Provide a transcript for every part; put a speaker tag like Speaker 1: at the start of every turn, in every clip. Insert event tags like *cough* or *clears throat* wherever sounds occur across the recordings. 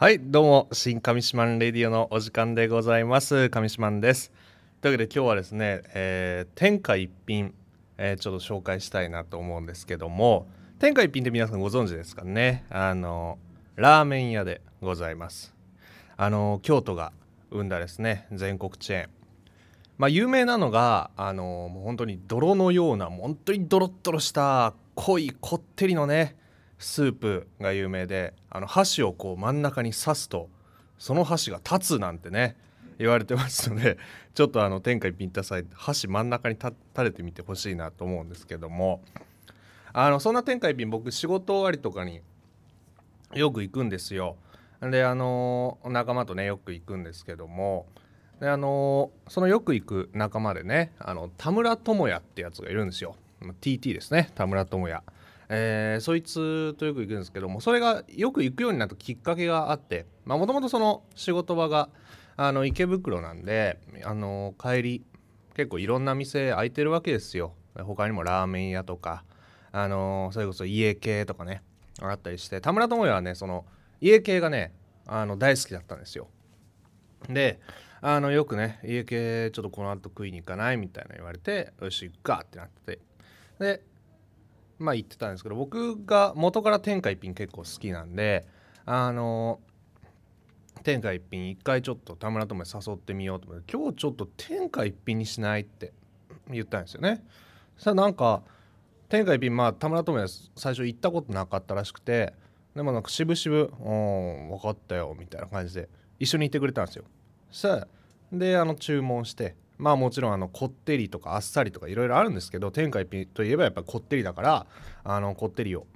Speaker 1: はいどうも新上島レディオのお時間でございます。上島です。というわけで今日はですね、えー、天下一品、えー、ちょっと紹介したいなと思うんですけども天下一品って皆さんご存知ですかね？あのラーメン屋でございます。あの京都が生んだですね全国チェーン。まあ有名なのがあのもう本当に泥のような本当にドロッドロした濃いこってりのねスープが有名であの箸をこう真ん中に刺すとその箸が立つなんてね言われてますので *laughs* ちょっとあの天下一品たさい箸真ん中に立ててみてほしいなと思うんですけどもあのそんな天下一品僕仕事終わりとかによく行くんですよ。であの仲間とねよく行くんですけどもであのそのよく行く仲間でねあの田村智也ってやつがいるんですよ TT ですね田村智也。えー、そいつとよく行くんですけどもそれがよく行くようになったきっかけがあってもともとその仕事場があの池袋なんであの帰り結構いろんな店開いてるわけですよ。他にもラーメン屋とかあのそれこそ家系とかねあったりして田村智也はねその家系がねあの大好きだったんですよ。であのよくね家系ちょっとこの後食いに行かないみたいな言われてよし行くかってなって。でまあ言ってたんですけど僕が元から天下一品結構好きなんであの天下一品一回ちょっと田村智也誘ってみようと思って今日ちょっと天下一品にしないって言ったんですよね。そしたらなんか天下一品まあ田村智也最初行ったことなかったらしくてでもなんか渋々「うん分かったよ」みたいな感じで一緒に行ってくれたんですよ。さあであの注文してまあもちろんあのこってりとかあっさりとかいろいろあるんですけど天下一品といえばやっぱこってりだからあのこってりを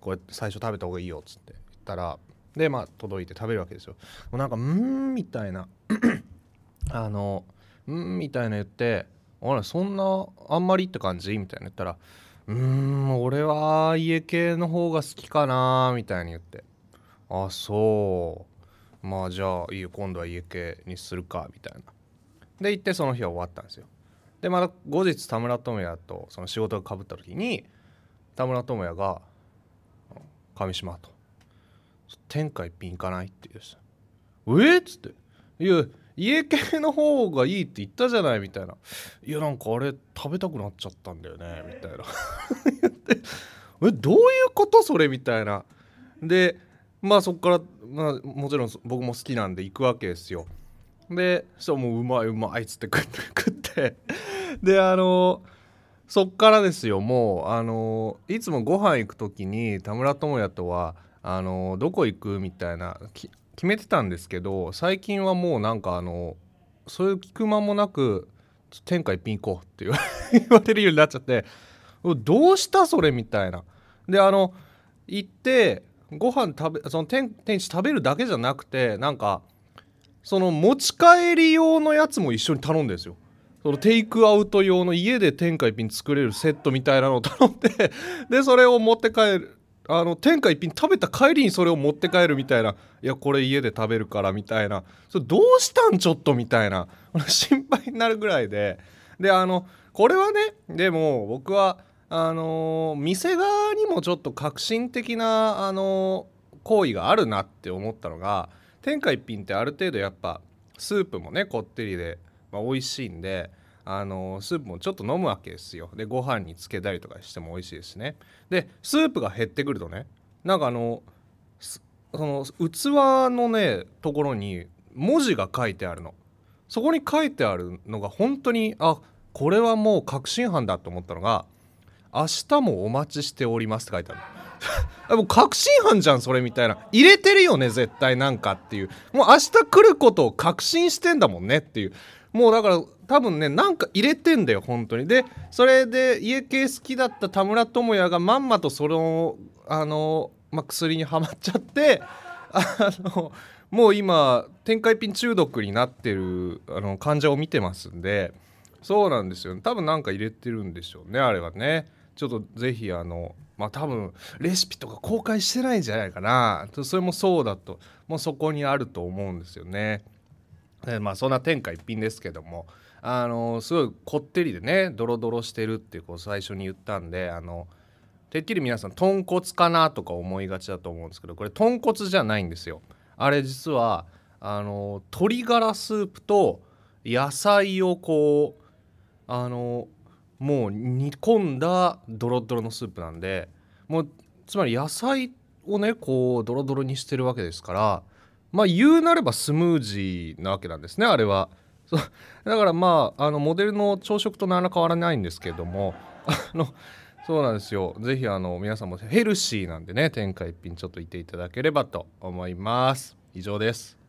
Speaker 1: こうやって最初食べた方がいいよっつって言ったらでまあ届いて食べるわけですよ。もうなんか「うん」みたいな *clears throat* あの「うん」みたいな言って「あれそんなあんまりって感じ?」みたいな言ったら「うん俺は家系の方が好きかな」みたいに言って「あそう。まあじゃあいいよ今度は家系にするか」みたいな。で行ってその日は終わったんですよ。でまた後日田村智也とその仕事がかぶった時に田村智也が「上島」と「天下一品行かない?」って言うし「えっ?」っ？つって「いや家系の方がいいって言ったじゃない」みたいな「いやなんかあれ食べたくなっちゃったんだよね」みたいな。*laughs* 言って「えどういうことそれ?」みたいな。でまあそっから、まあ、もちろん僕も好きなんで行くわけですよ。でそうもううまいうまいっつって食って *laughs* であのそっからですよもうあのいつもご飯行く時に田村智也とはあのどこ行くみたいな決めてたんですけど最近はもうなんかあのそういう聞く間もなく「天下一品行こう」って *laughs* 言われるようになっちゃって「どうしたそれ」みたいな。であの行ってご飯食べその天天使食べるだけじゃなくてなんかその持ち帰り用のやつも一緒に頼んでるんですよ。そのテイクアウト用の家で天下一品作れるセットみたいなのを頼んで *laughs* でそれを持って帰る。あの天下一品食べた帰りにそれを持って帰るみたいな。いやこれ家で食べるからみたいな。それどうしたんちょっとみたいな。*laughs* 心配になるぐらいで。であのこれはねでも僕はあのー、店側にもちょっと革新的な、あのー、行為があるなって思ったのが天下一品ってある程度やっぱスープもねこってりで、まあ、美味しいんであのスープもちょっと飲むわけですよ。でご飯につけたりとかしても美味しいですね。でスープが減ってくるとねなんかあのその器のねところに文字が書いてあるの。そこに書いてあるのが本当にあこれはもう確信犯だと思ったのが「明日もお待ちしております」って書いてあるの。*laughs* もう確信犯じゃんそれみたいな。入れてるよね絶対なんかっていう。もう明日来ることを確信してんだもんねっていう。もうだから多分ねなんか入れてんだよ本当に。でそれで家系好きだった田村智也がまんまとそのあの、ま、薬にはまっちゃってあのもう今天下一品中毒になってるあの患者を見てますんでそうなんですよ。ね多分なんか入れてるんでしょうねあれはね。ちょっとぜひあのまあ多分レシピとか公開してないんじゃないかなそれもそうだともうそこにあると思うんですよね。でまあそんな天下一品ですけどもあのすごいこってりでねドロドロしてるってこう最初に言ったんであのてっきり皆さん豚骨かなとか思いがちだと思うんですけどこれ豚骨じゃないんですよ。あれ実はあの鶏ガラスープと野菜をこうあのもう煮込んだドロドロのスープなんでもうつまり野菜をねこうドロドロにしてるわけですからまあ言うなればスムージーなわけなんですねあれは。そう。だからまああのモデルの朝食と何ら変わらないんですけれどもあのそうなんですよ。ぜひあの皆さんもヘルシーなんでね天下一品ちょっといていただければと思います。以上です。